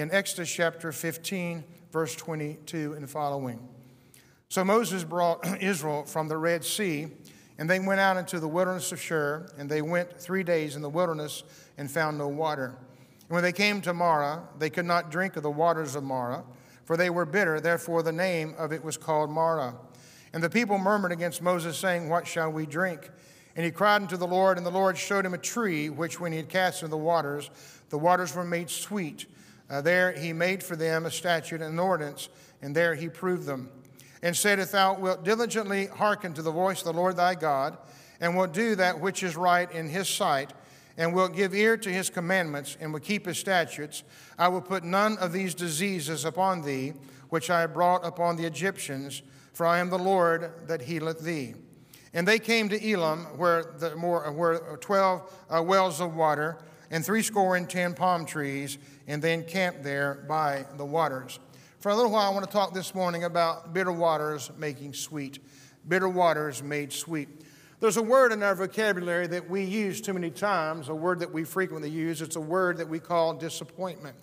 in Exodus chapter 15, verse 22 and following. So Moses brought Israel from the Red Sea, and they went out into the wilderness of Shur, and they went three days in the wilderness and found no water. And when they came to Marah, they could not drink of the waters of Marah, for they were bitter, therefore the name of it was called Marah. And the people murmured against Moses, saying, What shall we drink? And he cried unto the Lord, and the Lord showed him a tree, which when he had cast into the waters, the waters were made sweet. Uh, there he made for them a statute and an ordinance, and there he proved them. And said, If thou wilt diligently hearken to the voice of the Lord thy God, and wilt do that which is right in his sight, and wilt give ear to his commandments, and will keep his statutes, I will put none of these diseases upon thee, which I have brought upon the Egyptians, for I am the Lord that healeth thee. And they came to Elim, where, the more, where 12 uh, wells of water, and threescore and ten palm trees, and they encamped there by the waters. For a little while, I want to talk this morning about bitter waters making sweet. Bitter waters made sweet. There's a word in our vocabulary that we use too many times, a word that we frequently use. It's a word that we call disappointment.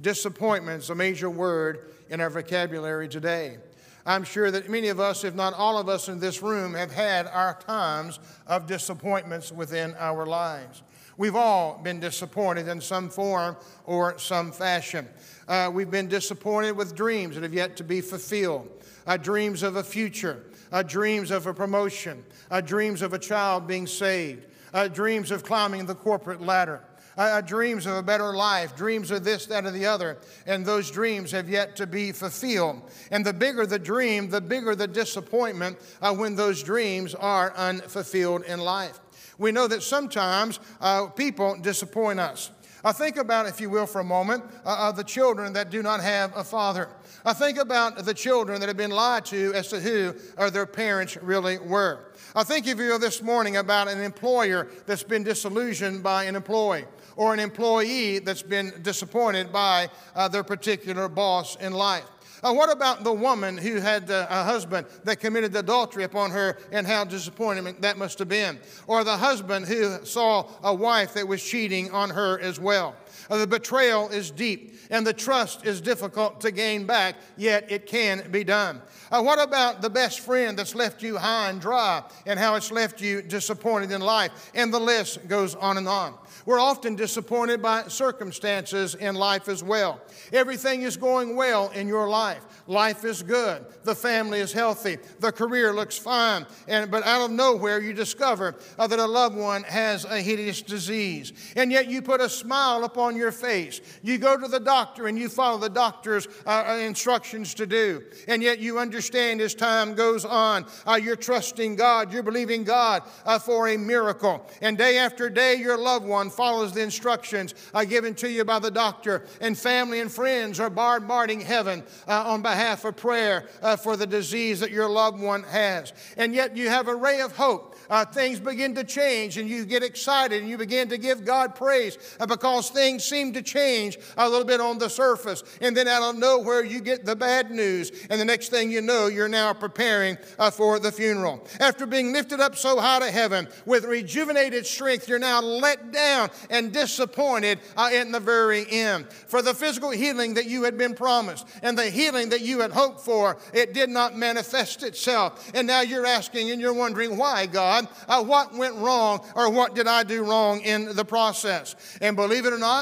Disappointment is a major word in our vocabulary today. I'm sure that many of us, if not all of us in this room, have had our times of disappointments within our lives. We've all been disappointed in some form or some fashion. Uh, we've been disappointed with dreams that have yet to be fulfilled, uh, dreams of a future, uh, dreams of a promotion, uh, dreams of a child being saved, uh, dreams of climbing the corporate ladder. Uh, dreams of a better life, dreams of this, that, or the other, and those dreams have yet to be fulfilled. And the bigger the dream, the bigger the disappointment when those dreams are unfulfilled in life we know that sometimes uh, people disappoint us. I think about, if you will, for a moment, uh, uh, the children that do not have a father. I think about the children that have been lied to as to who or their parents really were. I think, if you will, this morning about an employer that's been disillusioned by an employee or an employee that's been disappointed by uh, their particular boss in life. Uh, what about the woman who had uh, a husband that committed adultery upon her and how disappointing that must have been? Or the husband who saw a wife that was cheating on her as well? Uh, the betrayal is deep and the trust is difficult to gain back, yet it can be done. Uh, what about the best friend that's left you high and dry and how it's left you disappointed in life? And the list goes on and on. We're often disappointed by circumstances in life as well. Everything is going well in your life. Life is good. The family is healthy. The career looks fine. And, but out of nowhere, you discover uh, that a loved one has a hideous disease. And yet you put a smile upon your face. You go to the doctor and you follow the doctor's uh, uh instructions to do. And yet you understand as time goes on, uh, you're trusting God, you're believing God uh, for a miracle. And day after day, your loved one follows the instructions uh, given to you by the doctor, and family and friends are bombarding heaven uh, on behalf of prayer for the disease that your loved one has. And yet you have a ray of hope things begin to change and you get excited and you begin to give God praise because things seem to change a little bit on the surface. And then out of nowhere, you get the bad news. And the next thing you know, you're now preparing uh, for the funeral. After being lifted up so high to heaven with rejuvenated strength, you're now let down and disappointed uh, in the very end. For the physical healing that you had been promised and the healing that you had hoped for, it did not manifest itself. And now you're asking and you're wondering, why, God? God, uh, what went wrong or what did I do wrong in the process? And believe it or not,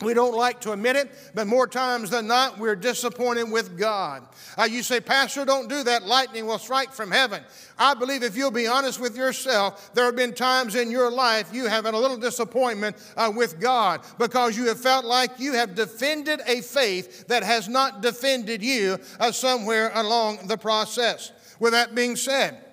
we don't like to admit it, but more times than not, we're disappointed with God. Uh, you say, Pastor, don't do that. Lightning will strike from heaven. I believe if you'll be honest with yourself, there have been times in your life you have had a little disappointment uh, with God because you have felt like you have defended a faith that has not defended you uh, somewhere along the process. With that being said,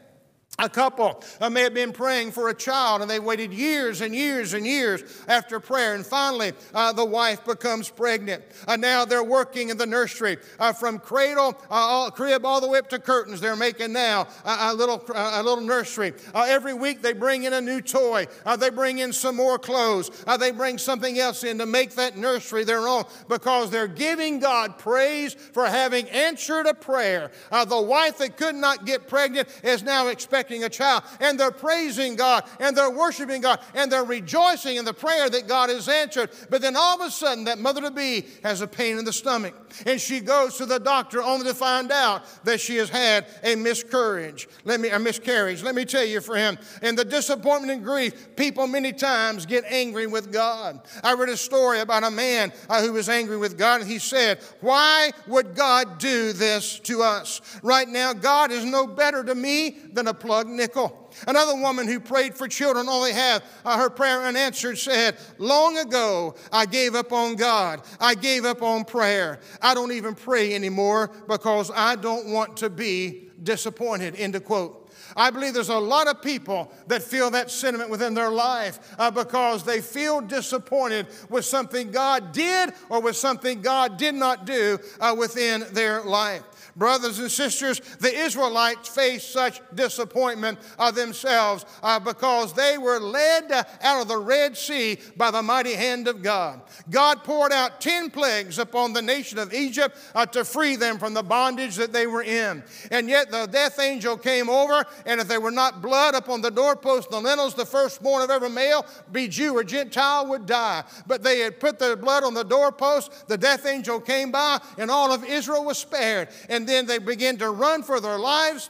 a couple uh, may have been praying for a child and they waited years and years and years after prayer. And finally, uh, the wife becomes pregnant. Uh, now they're working in the nursery uh, from cradle, uh, all, crib, all the way up to curtains. They're making now a, little, a little nursery. Uh, every week they bring in a new toy, they bring in some more clothes, they bring something else in to make that nursery their own because they're giving God praise for having answered a prayer. the wife that could not get pregnant is now expecting expecting a child, and they're praising God, and they're worshiping God, and they're rejoicing in the prayer that God has answered. But then all of a sudden, that mother to be has a pain in the stomach, and she goes to the doctor only to find out that she has had a miscarriage. Let me a miscarriage. Let me tell you, friend, in the disappointment and grief, people many times get angry with God. I read a story about a man uh, who was angry with God, and he said, "Why would God do this to us? Right now, God is no better to me than a plug nickel." Another woman who prayed for children only had uh, her prayer unanswered said, Long ago I gave up on God. I gave up on prayer. I don't even pray anymore because I don't want to be disappointed. End of quote. I believe there's a lot of people that feel that sentiment within their life uh, because they feel disappointed with something God did or with something God did not do uh, within their life. Brothers and sisters, the Israelites faced such disappointment of themselves uh, because they were led out of the Red Sea by the mighty hand of God. God poured out 10 plagues upon the nation of Egypt uh, to free them from the bondage that they were in. And yet the death angel came over, and if there were not blood upon the doorpost and the lintels, the firstborn of every male, be Jew or Gentile, would die. But they had put the blood on the doorpost, the death angel came by, and all of Israel was spared. And then they begin to run for their lives.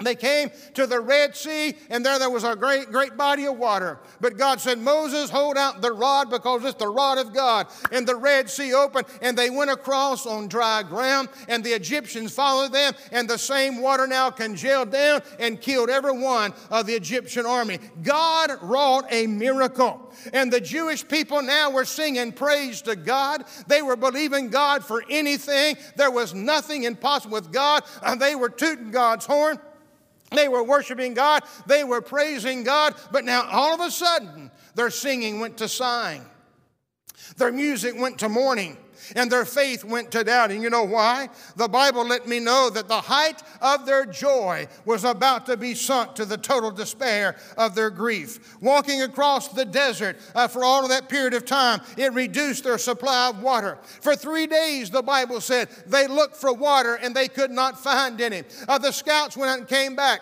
They came to the Red Sea, and there there was a great, great body of water. But God said, Moses, hold out the rod because it's the rod of God. And the Red Sea opened, and they went across on dry ground, and the Egyptians followed them, and the same water now congealed down and killed every one of the Egyptian army. God wrought a miracle. And the Jewish people now were singing praise to God. They were believing God for anything. There was nothing impossible with God. And they were tooting God's horn. They were worshiping God, they were praising God, but now all of a sudden their singing went to sighing. Their music went to mourning and their faith went to doubting. You know why? The Bible let me know that the height of their joy was about to be sunk to the total despair of their grief. Walking across the desert uh, for all of that period of time, it reduced their supply of water. For three days, the Bible said, they looked for water and they could not find any. Uh, the scouts went out and came back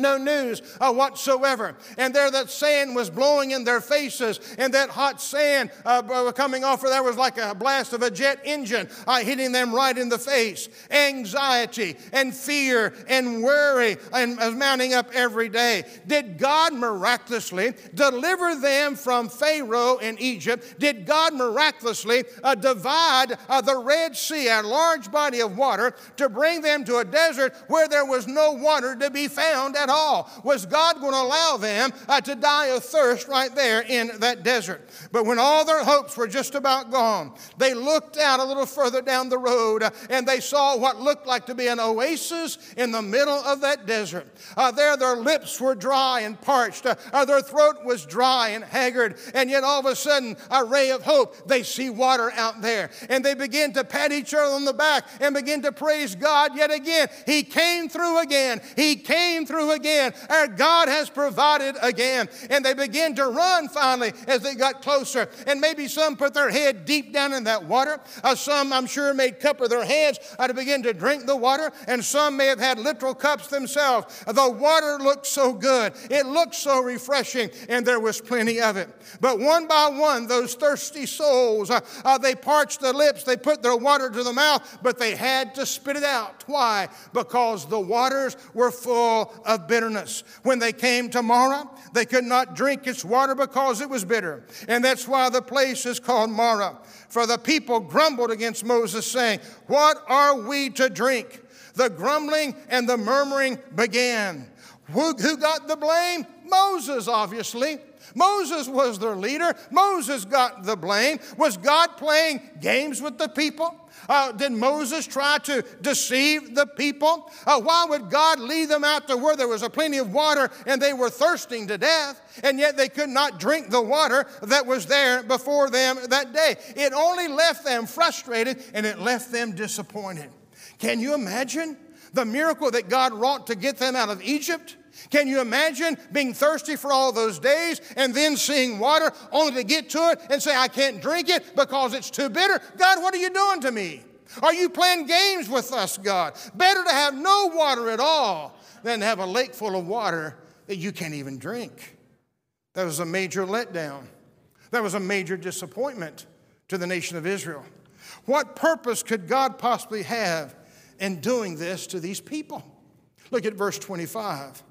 no news uh, whatsoever. And there, that sand was blowing in their faces, and that hot sand uh, coming off of there was like a blast of a jet engine uh, hitting them right in the face. Anxiety and fear and worry and uh, mounting up every day. Did God miraculously deliver them from Pharaoh in Egypt? Did God miraculously uh, divide uh, the Red Sea, a large body of water, to bring them to a desert where there was no water to be found at all. Was God going to allow them uh, to die of thirst right there in that desert? But when all their hopes were just about gone, they looked out a little further down the road uh, and they saw what looked like to be an oasis in the middle of that desert. Uh, there, their lips were dry and parched, uh, uh, their throat was dry and haggard, and yet all of a sudden, a ray of hope, they see water out there. And they begin to pat each other on the back and begin to praise God yet again. He came through again. He came through again. Our God has provided again. And they begin to run finally as they got closer. And maybe some put their head deep down in that water. Uh, some, I'm sure, made cup of their hands uh, to begin to drink the water. And some may have had literal cups themselves. The water looked so good. It looked so refreshing. And there was plenty of it. But one by one, those thirsty souls, uh, uh, they parched their lips. They put their water to the mouth, but they had to spit it out. Why? Because the waters were full of of bitterness. When they came to Marah, they could not drink its water because it was bitter. And that's why the place is called Marah. For the people grumbled against Moses, saying, What are we to drink? The grumbling and the murmuring began. Who, who got the blame? Moses, obviously. Moses was their leader. Moses got the blame. Was God playing games with the people? Uh, did Moses try to deceive the people? Uh, why would God lead them out to where there was a plenty of water and they were thirsting to death, and yet they could not drink the water that was there before them that day? It only left them frustrated and it left them disappointed. Can you imagine the miracle that God wrought to get them out of Egypt? Can you imagine being thirsty for all those days and then seeing water only to get to it and say, I can't drink it because it's too bitter? God, what are you doing to me? Are you playing games with us, God? Better to have no water at all than to have a lake full of water that you can't even drink. That was a major letdown. That was a major disappointment to the nation of Israel. What purpose could God possibly have in doing this to these people? Look at verse 25.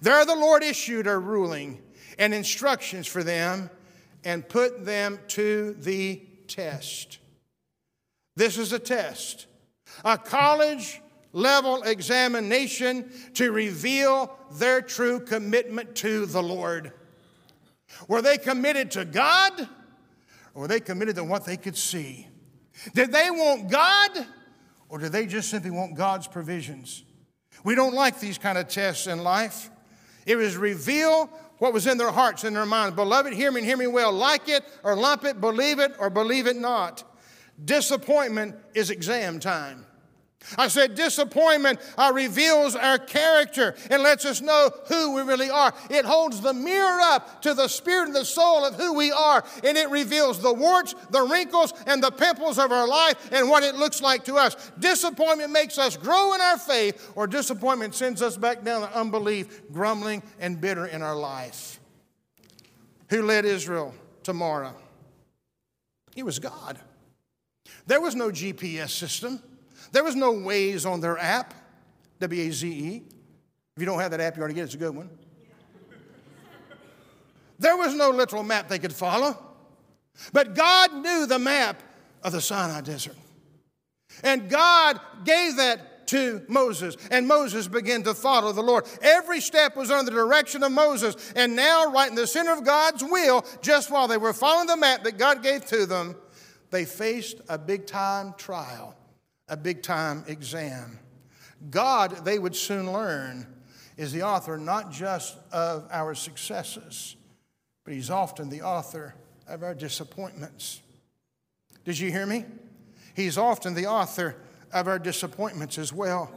There the Lord issued a ruling and instructions for them and put them to the test. This is a test, a college level examination to reveal their true commitment to the Lord. Were they committed to God or were they committed to what they could see? Did they want God or did they just simply want God's provisions? We don't like these kind of tests in life. It was reveal what was in their hearts and their minds. Beloved, hear me and hear me well. Like it or lump it, believe it or believe it not. Disappointment is exam time. I said, disappointment uh, reveals our character and lets us know who we really are. It holds the mirror up to the spirit and the soul of who we are, and it reveals the warts, the wrinkles, and the pimples of our life and what it looks like to us. Disappointment makes us grow in our faith, or disappointment sends us back down to unbelief, grumbling, and bitter in our life. Who led Israel to Marah? It was God. There was no GPS system. There was no Waze on their app, W A Z E. If you don't have that app, you already get it. It's a good one. There was no literal map they could follow. But God knew the map of the Sinai desert. And God gave that to Moses, and Moses began to follow the Lord. Every step was under the direction of Moses, and now, right in the center of God's will, just while they were following the map that God gave to them, they faced a big time trial a big time exam. God, they would soon learn, is the author not just of our successes, but He's often the author of our disappointments. Did you hear me? He's often the author of our disappointments as well.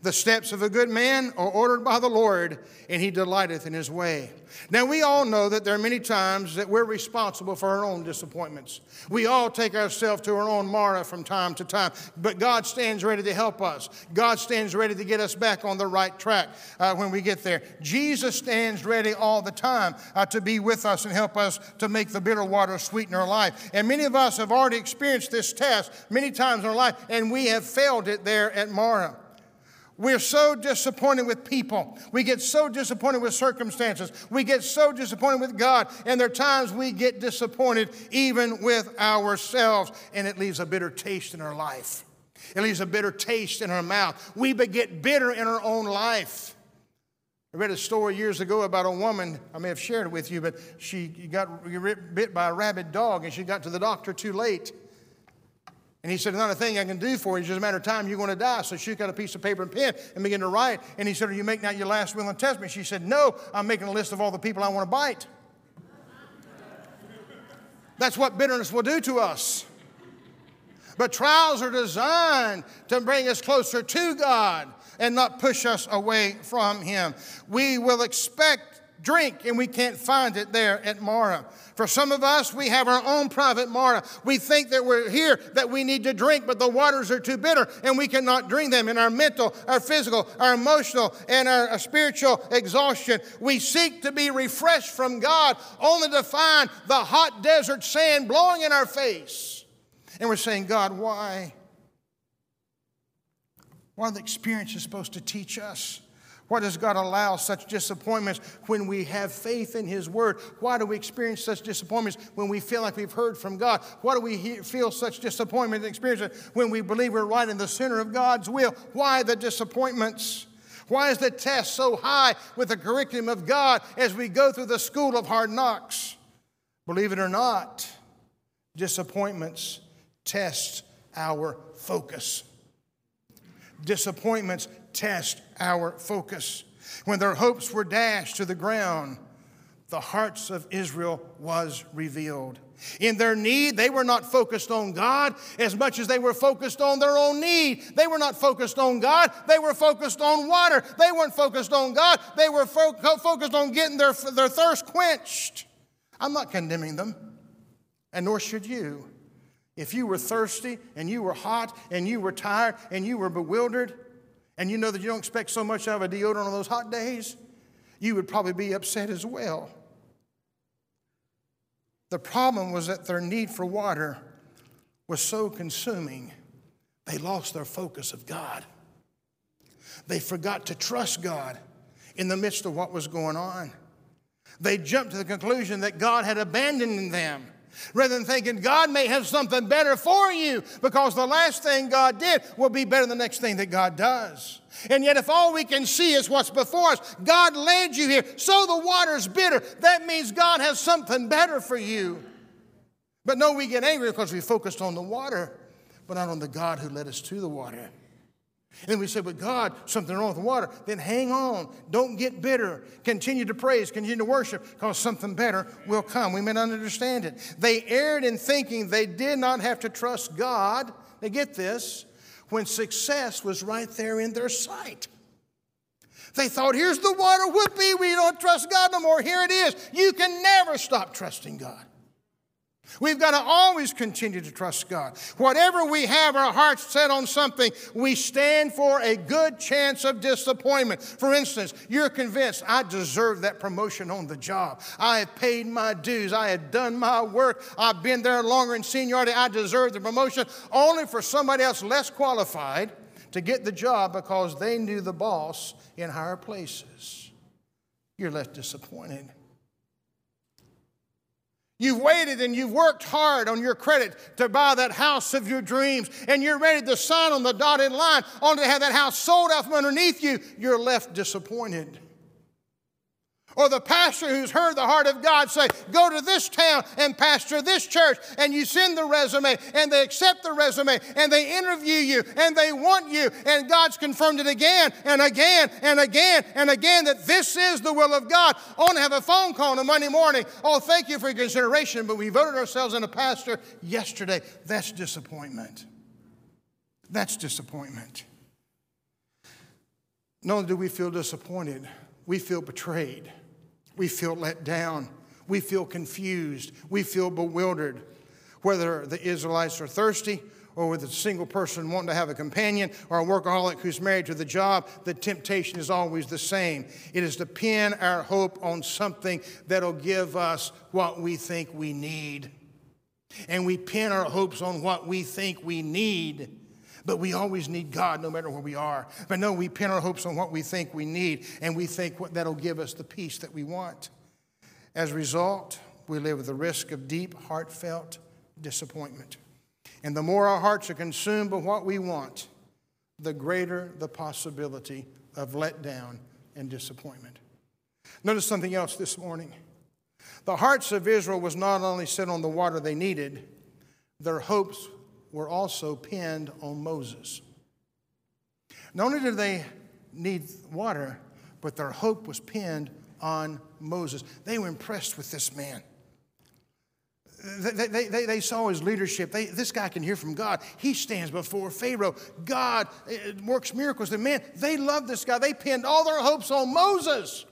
The steps of a good man are ordered by the Lord, and he delighteth in his way. Now, we all know that there are many times that we're responsible for our own disappointments. We all take ourselves to our own Marah from time to time, but God stands ready to help us. God stands ready to get us back on the right track uh, when we get there. Jesus stands ready all the time uh, to be with us and help us to make the bitter water sweet in our life. And many of us have already experienced this test many times in our life, and we have failed it there at Marah. We're so disappointed with people. We get so disappointed with circumstances. We get so disappointed with God. And there are times we get disappointed even with ourselves, and it leaves a bitter taste in our life. It leaves a bitter taste in our mouth. We get bitter in our own life. I read a story years ago about a woman, I may have shared it with you, but she got bit by a rabid dog and she got to the doctor too late. And he said, Not a thing I can do for you. It's just a matter of time you're going to die. So she got a piece of paper and pen and began to write. And he said, Are you making out your last will and testament? She said, No, I'm making a list of all the people I want to bite. That's what bitterness will do to us. But trials are designed to bring us closer to God and not push us away from Him. We will expect drink and we can't find it there at Marah. For some of us, we have our own private Marah. We think that we're here, that we need to drink, but the waters are too bitter and we cannot drink them. In our mental, our physical, our emotional, and our spiritual exhaustion, we seek to be refreshed from God only to find the hot desert sand blowing in our face. And we're saying, God, why? Why are the experiences supposed to teach us? Why does God allow such disappointments when we have faith in His Word? Why do we experience such disappointments when we feel like we've heard from God? Why do we feel such disappointment and experience when we believe we're right in the center of God's will? Why the disappointments? Why is the test so high with the curriculum of God as we go through the school of hard knocks? Believe it or not, disappointments test our focus. Disappointments test our focus. When their hopes were dashed to the ground, the hearts of Israel was revealed. In their need, they were not focused on God as much as they were focused on their own need. They were not focused on God, they were focused on water. They weren't focused on God, they were fo- focused on getting their, their thirst quenched. I'm not condemning them, and nor should you. If you were thirsty and you were hot and you were tired and you were bewildered, and you know that you don't expect so much out of a deodorant on those hot days, you would probably be upset as well. The problem was that their need for water was so consuming, they lost their focus of God. They forgot to trust God in the midst of what was going on. They jumped to the conclusion that God had abandoned them rather than thinking God may have something better for you because the last thing God did will be better than the next thing that God does. And yet, if all we can see is what's before us, God led you here, so the water's bitter. That means God has something better for you. But no, we get angry because we focused on the water, but not on the God who led us to the water. And then we say, but God, something wrong with the water. Then hang on. Don't get bitter. Continue to praise, continue to worship, because something better will come. We may not understand it. They erred in thinking they did not have to trust God. They get this when success was right there in their sight. They thought, here's the water, whoopee, we don't trust God no more. Here it is. You can never stop trusting God. We've got to always continue to trust God. Whatever we have our hearts set on something, we stand for a good chance of disappointment. For instance, you're convinced, I deserve that promotion on the job. I have paid my dues. I have done my work. I've been there longer in seniority. I deserve the promotion, only for somebody else less qualified to get the job because they knew the boss in higher places. You're left disappointed. You've waited and you've worked hard on your credit to buy that house of your dreams, and you're ready to sign on the dotted line only to have that house sold out from underneath you. You're left disappointed. Or the pastor who's heard the heart of God say, Go to this town and pastor this church, and you send the resume, and they accept the resume, and they interview you, and they want you, and God's confirmed it again and again and again and again that this is the will of God. I only have a phone call on a Monday morning. Oh, thank you for your consideration, but we voted ourselves in a pastor yesterday. That's disappointment. That's disappointment. Not only do we feel disappointed, we feel betrayed. We feel let down. We feel confused. We feel bewildered. Whether the Israelites are thirsty or with a single person wanting to have a companion or a workaholic who's married to the job, the temptation is always the same. It is to pin our hope on something that'll give us what we think we need. And we pin our hopes on what we think we need. But we always need God no matter where we are. But no, we pin our hopes on what we think we need, and we think what that'll give us the peace that we want. As a result, we live with the risk of deep, heartfelt disappointment. And the more our hearts are consumed by what we want, the greater the possibility of letdown and disappointment. Notice something else this morning. The hearts of Israel was not only set on the water they needed, their hopes were also pinned on Moses. Not only did they need water, but their hope was pinned on Moses. They were impressed with this man. They, they, they, they, saw his leadership. They, this guy can hear from God. He stands before Pharaoh. God eh, works miracles. And man, they loved this guy. They pinned all their hopes on Moses.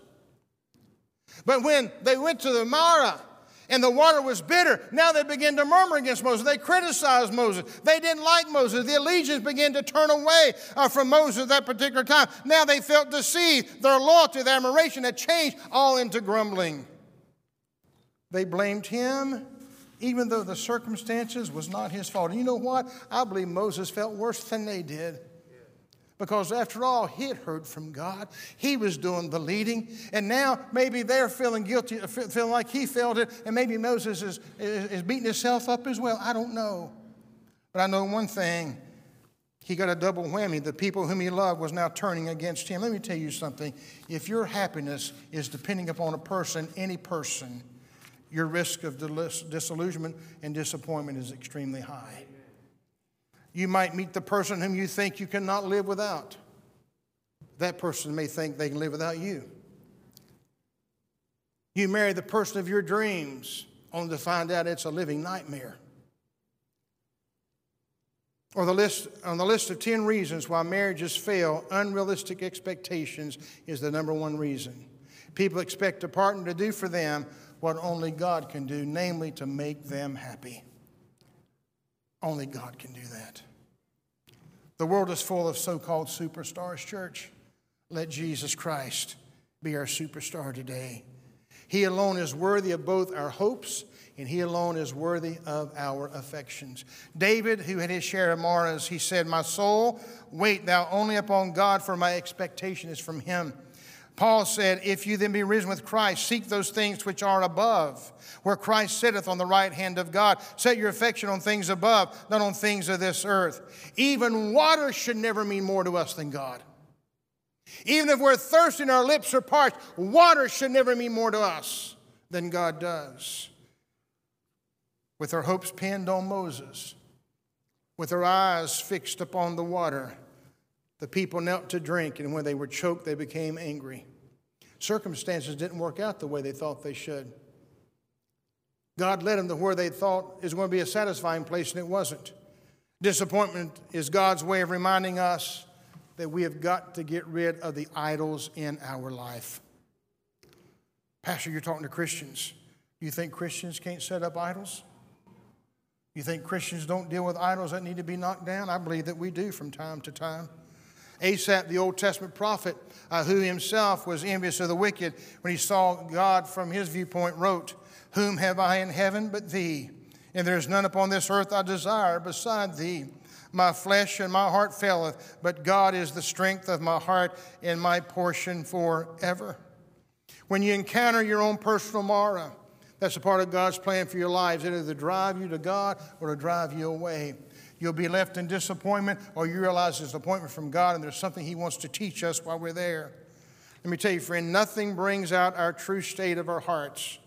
But when they went to the Marah, and the water was bitter. Now they began to murmur against Moses. They criticized Moses. They didn't like Moses. The allegiance began to turn away uh, from Moses at that particular time. Now they felt deceived. Their loyalty, their admiration had changed all into grumbling. They blamed him, even though the circumstances was not his fault. And you know what? I believe Moses felt worse than they did. Because after all, he had heard from God. He was doing the leading. And now maybe they're feeling guilty, uh, feeling like he felt it. And maybe Moses is, is beating himself up as well. I don't know. But I know one thing he got a double whammy. The people whom he loved was now turning against him. Let me tell you something. If your happiness is depending upon a person, any person, your risk of disillusionment and disappointment is extremely high. You might meet the person whom you think you cannot live without. That person may think they can live without you. You marry the person of your dreams only to find out it's a living nightmare. Or the list, on the list of 10 reasons why marriages fail, unrealistic expectations is the number one reason. People expect a partner to do for them what only God can do, namely to make them happy. Only God can do that. The world is full of so called superstars, church. Let Jesus Christ be our superstar today. He alone is worthy of both our hopes and he alone is worthy of our affections. David, who had his share of Marahs, he said, My soul, wait thou only upon God, for my expectation is from him. Paul said, If you then be risen with Christ, seek those things which are above, where Christ sitteth on the right hand of God. Set your affection on things above, not on things of this earth. Even water should never mean more to us than God. Even if we're thirsty and our lips are parched, water should never mean more to us than God does. With our hopes pinned on Moses, with our eyes fixed upon the water, the people knelt to drink, and when they were choked, they became angry. Circumstances didn't work out the way they thought they should. God led them to where they thought is going to be a satisfying place, and it wasn't. Disappointment is God's way of reminding us that we have got to get rid of the idols in our life. Pastor, you're talking to Christians. You think Christians can't set up idols? You think Christians don't deal with idols that need to be knocked down? I believe that we do from time to time. Asaph, the Old Testament prophet, uh, who himself was envious of the wicked, when he saw God from his viewpoint, wrote, Whom have I in heaven but thee? And there is none upon this earth I desire beside thee. My flesh and my heart faileth, but God is the strength of my heart and my portion forever. When you encounter your own personal Marah, that's a part of God's plan for your lives, either to drive you to God or to drive you away. You'll be left in disappointment, or you realize there's an appointment from God and there's something He wants to teach us while we're there. Let me tell you, friend, nothing brings out our true state of our hearts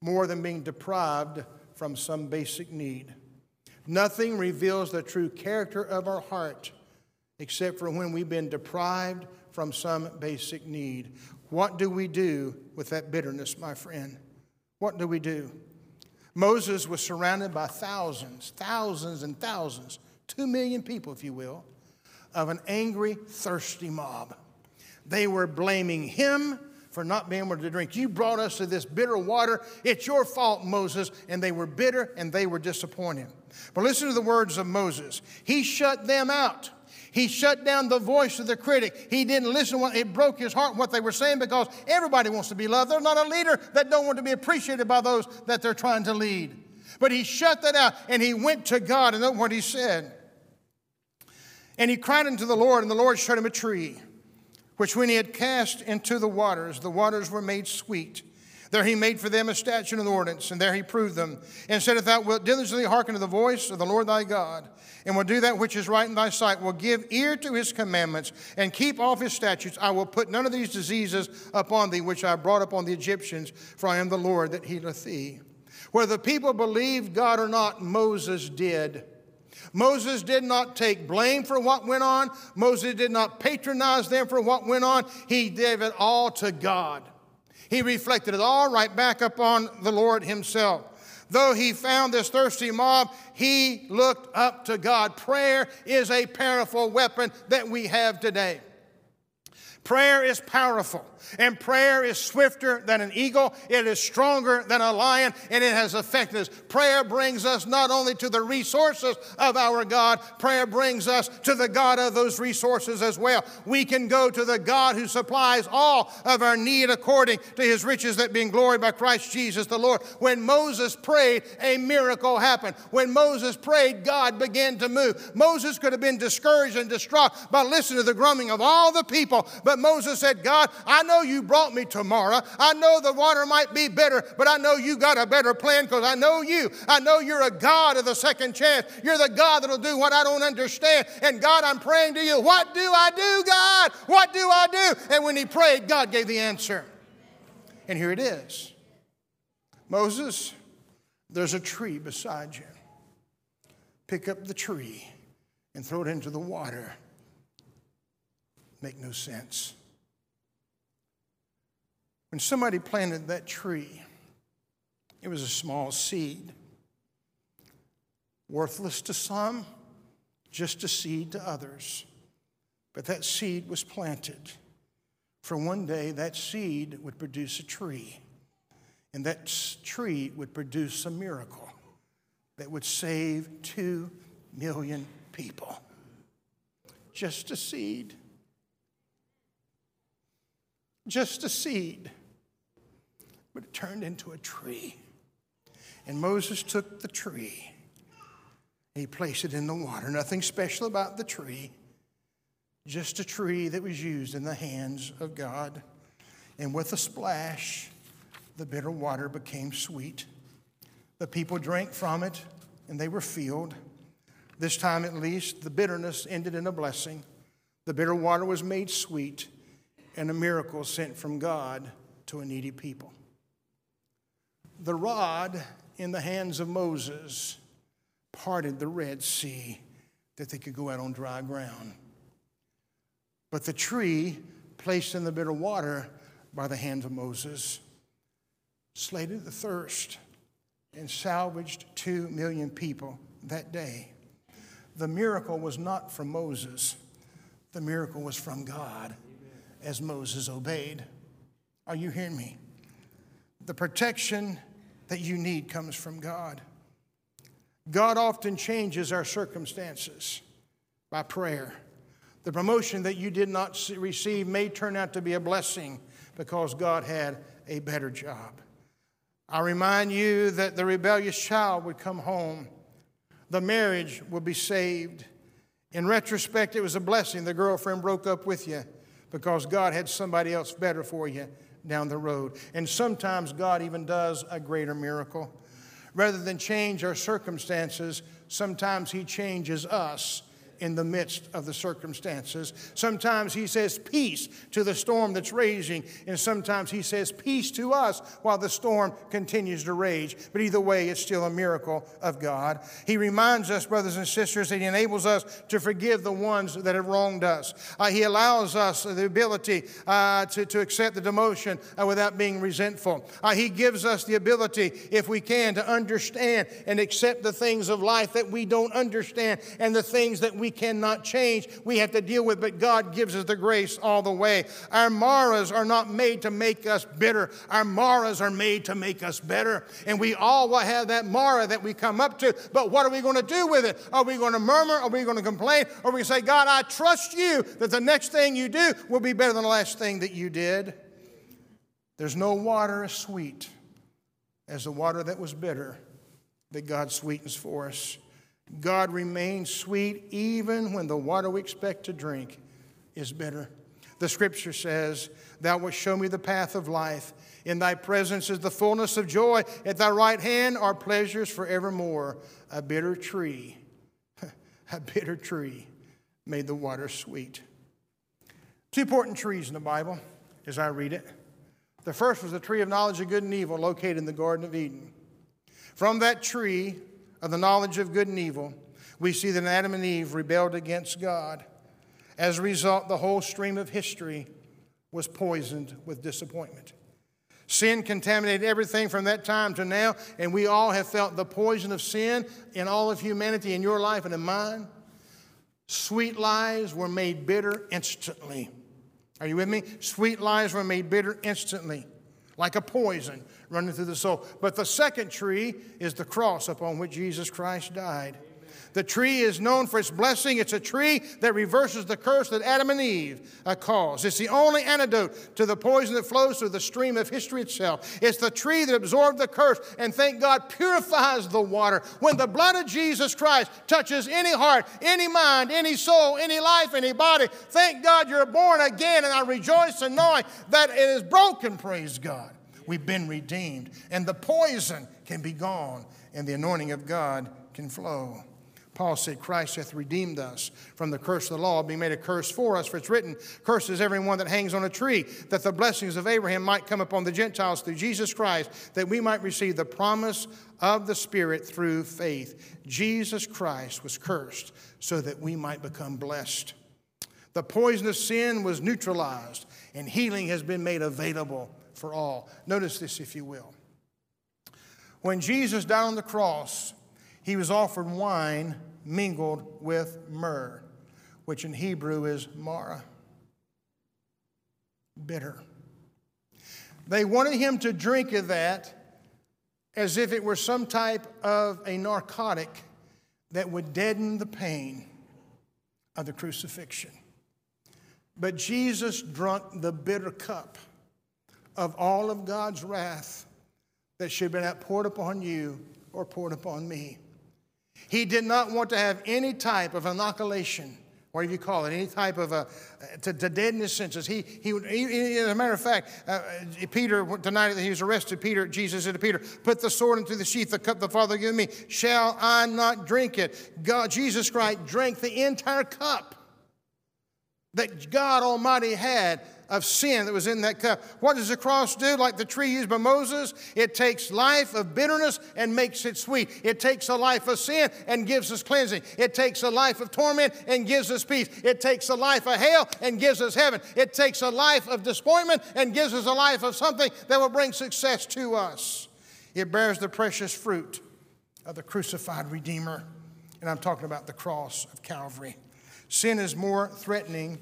more than being deprived from some basic need. Nothing reveals the true character of our heart except for when we've been deprived from some basic need. What do we do with that bitterness, my friend? What do we do? Moses was surrounded by thousands, thousands, and thousands, two million people, if you will, of an angry, thirsty mob. They were blaming him for not being able to drink. You brought us to this bitter water. It's your fault, Moses. And they were bitter and they were disappointed. But listen to the words of Moses. He shut them out. He shut down the voice of the critic. He didn't listen. It broke his heart what they were saying because everybody wants to be loved. There's not a leader that don't want to be appreciated by those that they're trying to lead. But he shut that out and he went to God and look what he said. And he cried unto the Lord, and the Lord showed him a tree, which when he had cast into the waters, the waters were made sweet. There he made for them a statute and ordinance, and there he proved them, and said, If thou wilt diligently hearken to the voice of the Lord thy God, and will do that which is right in thy sight, will give ear to his commandments, and keep off his statutes, I will put none of these diseases upon thee, which I brought upon the Egyptians, for I am the Lord that healeth thee. Whether the people believed God or not, Moses did. Moses did not take blame for what went on. Moses did not patronize them for what went on. He gave it all to God. He reflected it all right back upon the Lord Himself. Though he found this thirsty mob, he looked up to God. Prayer is a powerful weapon that we have today. Prayer is powerful, and prayer is swifter than an eagle. It is stronger than a lion, and it has effectiveness. Prayer brings us not only to the resources of our God, prayer brings us to the God of those resources as well. We can go to the God who supplies all of our need according to his riches that being glory by Christ Jesus the Lord. When Moses prayed, a miracle happened. When Moses prayed, God began to move. Moses could have been discouraged and distraught by listening to the grumbling of all the people, but but Moses said, God, I know you brought me to Marah. I know the water might be bitter, but I know you got a better plan because I know you. I know you're a God of the second chance. You're the God that'll do what I don't understand. And God, I'm praying to you. What do I do, God? What do I do? And when he prayed, God gave the answer. And here it is Moses, there's a tree beside you. Pick up the tree and throw it into the water make no sense. When somebody planted that tree, it was a small seed, worthless to some, just a seed to others. But that seed was planted. For one day, that seed would produce a tree, and that tree would produce a miracle that would save two million people. just a seed. Just a seed. But it turned into a tree. And Moses took the tree he placed it in the water. Nothing special about the tree, just a tree that was used in the hands of God. And with a splash, the bitter water became sweet. The people drank from it and they were filled. This time, at least, the bitterness ended in a blessing. The bitter water was made sweet, and a miracle sent from God to a needy people. The rod in the hands of Moses parted the Red Sea that they could go out on dry ground. But the tree placed in the bitter water by the hands of Moses slated the thirst and salvaged two million people that day. The miracle was not from Moses, the miracle was from God as Moses obeyed. Are you hearing me? The protection that you need comes from God. God often changes our circumstances by prayer. The promotion that you did not receive may turn out to be a blessing because God had a better job. I remind you that the rebellious child would come home, the marriage would be saved. In retrospect, it was a blessing the girlfriend broke up with you because God had somebody else better for you down the road. And sometimes God even does a greater miracle. Rather than change our circumstances, sometimes He changes us in the midst of the circumstances. Sometimes he says peace to the storm that's raging, and sometimes he says peace to us while the storm continues to rage. But either way, it's still a miracle of God. He reminds us, brothers and sisters, that he enables us to forgive the ones that have wronged us. Uh, he allows us the ability uh, to, to accept the demotion uh, without being resentful. Uh, he gives us the ability, if we can, to understand and accept the things of life that we don't understand and the things that we cannot change, we have to deal with, but God gives us the grace all the way. Our maras are not made to make us bitter, our maras are made to make us better. And we all will have that mara that we come up to, but what are we going to do with it? Are we going to murmur? Are we going to complain? Or we say, God, I trust you that the next thing you do will be better than the last thing that you did? There's no water as sweet as the water that was bitter that God sweetens for us. God remains sweet even when the water we expect to drink is bitter. The scripture says, Thou wilt show me the path of life. In thy presence is the fullness of joy. At thy right hand are pleasures forevermore. A bitter tree, a bitter tree made the water sweet. Two important trees in the Bible as I read it. The first was the tree of knowledge of good and evil located in the Garden of Eden. From that tree, of the knowledge of good and evil, we see that Adam and Eve rebelled against God. As a result, the whole stream of history was poisoned with disappointment. Sin contaminated everything from that time to now, and we all have felt the poison of sin in all of humanity, in your life and in mine. Sweet lies were made bitter instantly. Are you with me? Sweet lies were made bitter instantly like a poison running through the soul. But the second tree is the cross upon which Jesus Christ died. The tree is known for its blessing. It's a tree that reverses the curse that Adam and Eve uh, caused. It's the only antidote to the poison that flows through the stream of history itself. It's the tree that absorbed the curse and, thank God, purifies the water. When the blood of Jesus Christ touches any heart, any mind, any soul, any life, any body, thank God you're born again. And I rejoice in knowing that it is broken, praise God. We've been redeemed, and the poison can be gone, and the anointing of God can flow. Paul said, Christ hath redeemed us from the curse of the law, being made a curse for us. For it's written, Cursed is everyone that hangs on a tree, that the blessings of Abraham might come upon the Gentiles through Jesus Christ, that we might receive the promise of the Spirit through faith. Jesus Christ was cursed so that we might become blessed. The poison of sin was neutralized, and healing has been made available for all. Notice this, if you will. When Jesus died on the cross, he was offered wine mingled with myrrh, which in Hebrew is mara, bitter. They wanted him to drink of that as if it were some type of a narcotic that would deaden the pain. of the crucifixion. But Jesus drunk the bitter cup of all of God's wrath that should have been poured upon you or poured upon me. He did not want to have any type of inoculation, whatever you call it, any type of a, to, to deadness senses. He, he, he, as a matter of fact, uh, Peter, the night that he was arrested, Peter, Jesus said to Peter, put the sword into the sheath, the cup the Father gave me, shall I not drink it? God, Jesus Christ drank the entire cup that God Almighty had of sin that was in that cup. What does the cross do? Like the tree used by Moses, it takes life of bitterness and makes it sweet. It takes a life of sin and gives us cleansing. It takes a life of torment and gives us peace. It takes a life of hell and gives us heaven. It takes a life of disappointment and gives us a life of something that will bring success to us. It bears the precious fruit of the crucified Redeemer. And I'm talking about the cross of Calvary. Sin is more threatening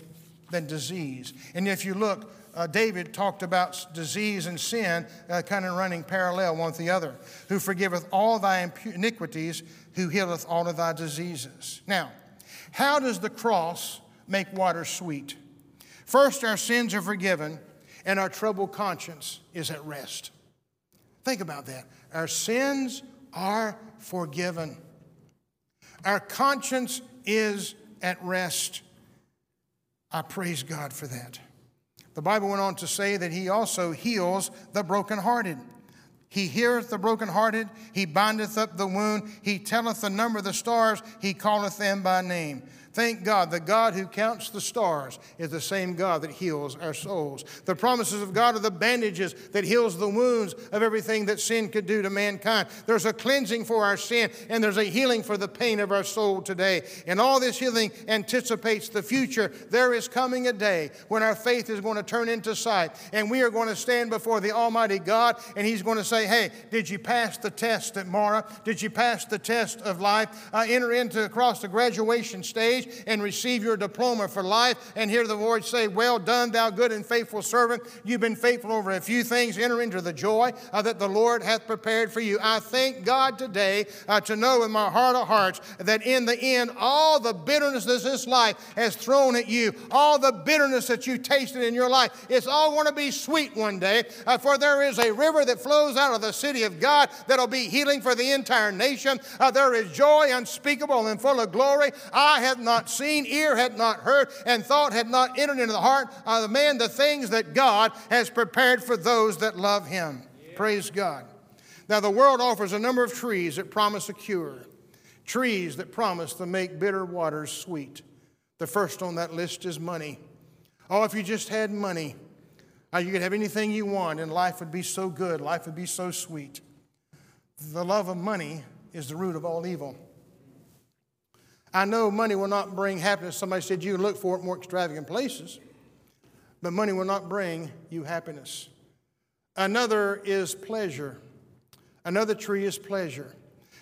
than disease. And if you look, uh, David talked about disease and sin uh, kind of running parallel one with the other. Who forgiveth all thy iniquities, who healeth all of thy diseases. Now, how does the cross make water sweet? First, our sins are forgiven, and our troubled conscience is at rest. Think about that. Our sins are forgiven. Our conscience is at rest. I praise God for that. The Bible went on to say that He also heals the brokenhearted. He heareth the brokenhearted, He bindeth up the wound, He telleth the number of the stars, He calleth them by name. Thank God, the God who counts the stars is the same God that heals our souls. The promises of God are the bandages that heals the wounds of everything that sin could do to mankind. There's a cleansing for our sin, and there's a healing for the pain of our soul today. And all this healing anticipates the future. There is coming a day when our faith is going to turn into sight, and we are going to stand before the Almighty God, and He's going to say, Hey, did you pass the test at Marah? Did you pass the test of life? Uh, enter into across the graduation stage and receive your diploma for life and hear the Lord say, Well done, thou good and faithful servant. You've been faithful over a few things. Enter into the joy uh, that the Lord hath prepared for you. I thank God today uh, to know in my heart of hearts that in the end, all the bitterness that this life has thrown at you, all the bitterness that you tasted in your life, it's all going to be sweet one day. Uh, for there is a river that flows out of the city of God that'll be healing for the entire nation. Uh, there is joy unspeakable and full of glory. I have not not seen, ear had not heard, and thought had not entered into the heart of the man the things that God has prepared for those that love him. Yeah. Praise God. Now, the world offers a number of trees that promise a cure, trees that promise to make bitter waters sweet. The first on that list is money. Oh, if you just had money, uh, you could have anything you want, and life would be so good, life would be so sweet. The love of money is the root of all evil. I know money will not bring happiness. Somebody said you look for it more extravagant places, but money will not bring you happiness. Another is pleasure. Another tree is pleasure.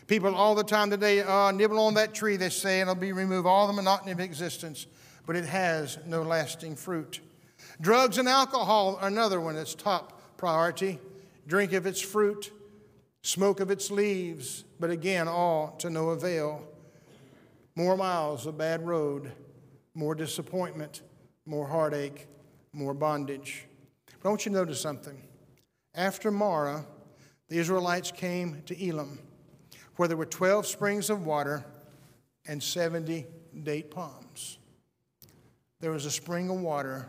People all the time today uh, nibble on that tree, they say, and it'll be remove all the monotony of existence, but it has no lasting fruit. Drugs and alcohol are another one that's top priority. Drink of its fruit, smoke of its leaves, but again, all to no avail. More miles of bad road, more disappointment, more heartache, more bondage. But I want you to notice something. After Marah, the Israelites came to Elim, where there were 12 springs of water and 70 date palms. There was a spring of water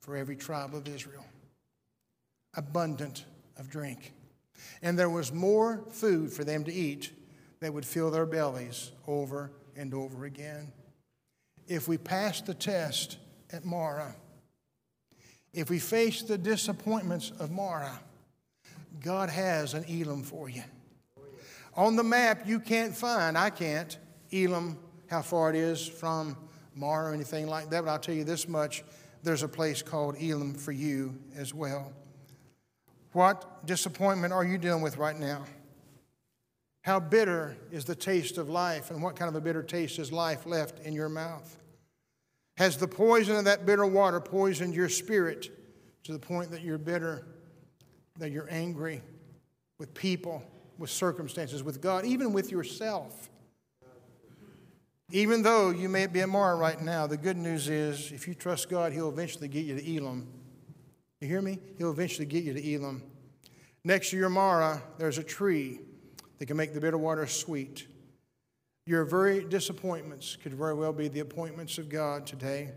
for every tribe of Israel, abundant of drink. And there was more food for them to eat that would fill their bellies over and over again. If we pass the test at Marah, if we face the disappointments of Marah, God has an Elim for you. On the map, you can't find, I can't, Elim, how far it is from Marah or anything like that, but I'll tell you this much there's a place called Elim for you as well. What disappointment are you dealing with right now? How bitter is the taste of life, and what kind of a bitter taste is life left in your mouth? Has the poison of that bitter water poisoned your spirit to the point that you're bitter, that you're angry with people, with circumstances, with God, even with yourself? Even though you may be in Marah right now, the good news is if you trust God, He'll eventually get you to Elim. You hear me? He'll eventually get you to Elim. Next to your Marah, there's a tree that can make the bitter water sweet. Your very disappointments could very well be the appointments of God today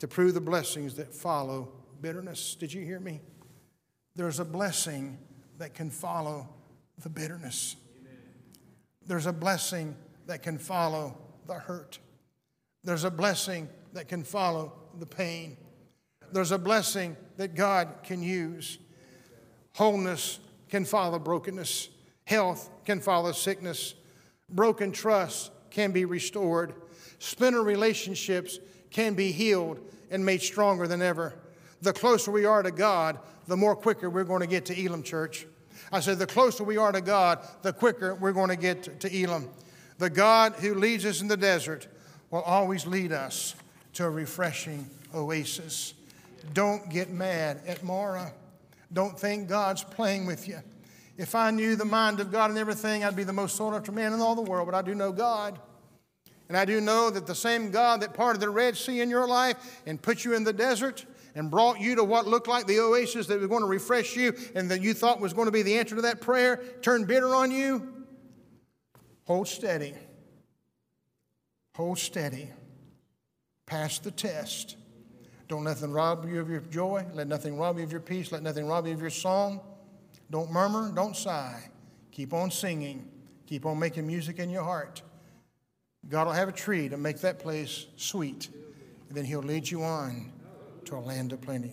to prove the blessings that follow bitterness. Did you hear me? There's a blessing that can follow the bitterness. There's a blessing that can follow the hurt. There's a blessing that can follow the pain. There's a blessing that God can use. Wholeness can follow brokenness. Health can follow sickness. Broken trust can be restored. Splinter relationships can be healed and made stronger than ever. The closer we are to God, the more quicker we're going to get to Elim Church. I said, the closer we are to God, the quicker we're going to get to Elim. The God who leads us in the desert will always lead us to a refreshing oasis. Don't get mad at Marah. Don't think God's playing with you. If I knew the mind of God and everything, I'd be the most sought after man in all the world, but I do know God. And I do know that the same God that parted the Red Sea in your life and put you in the desert and brought you to what looked like the oasis that was going to refresh you and that you thought was going to be the answer to that prayer turned bitter on you, hold steady. Hold steady. Pass the test. Don't let nothing rob you of your joy. Let nothing rob you of your peace. Let nothing rob you of your song. Don't murmur. Don't sigh. Keep on singing. Keep on making music in your heart. God will have a tree to make that place sweet. And then He'll lead you on to a land of plenty.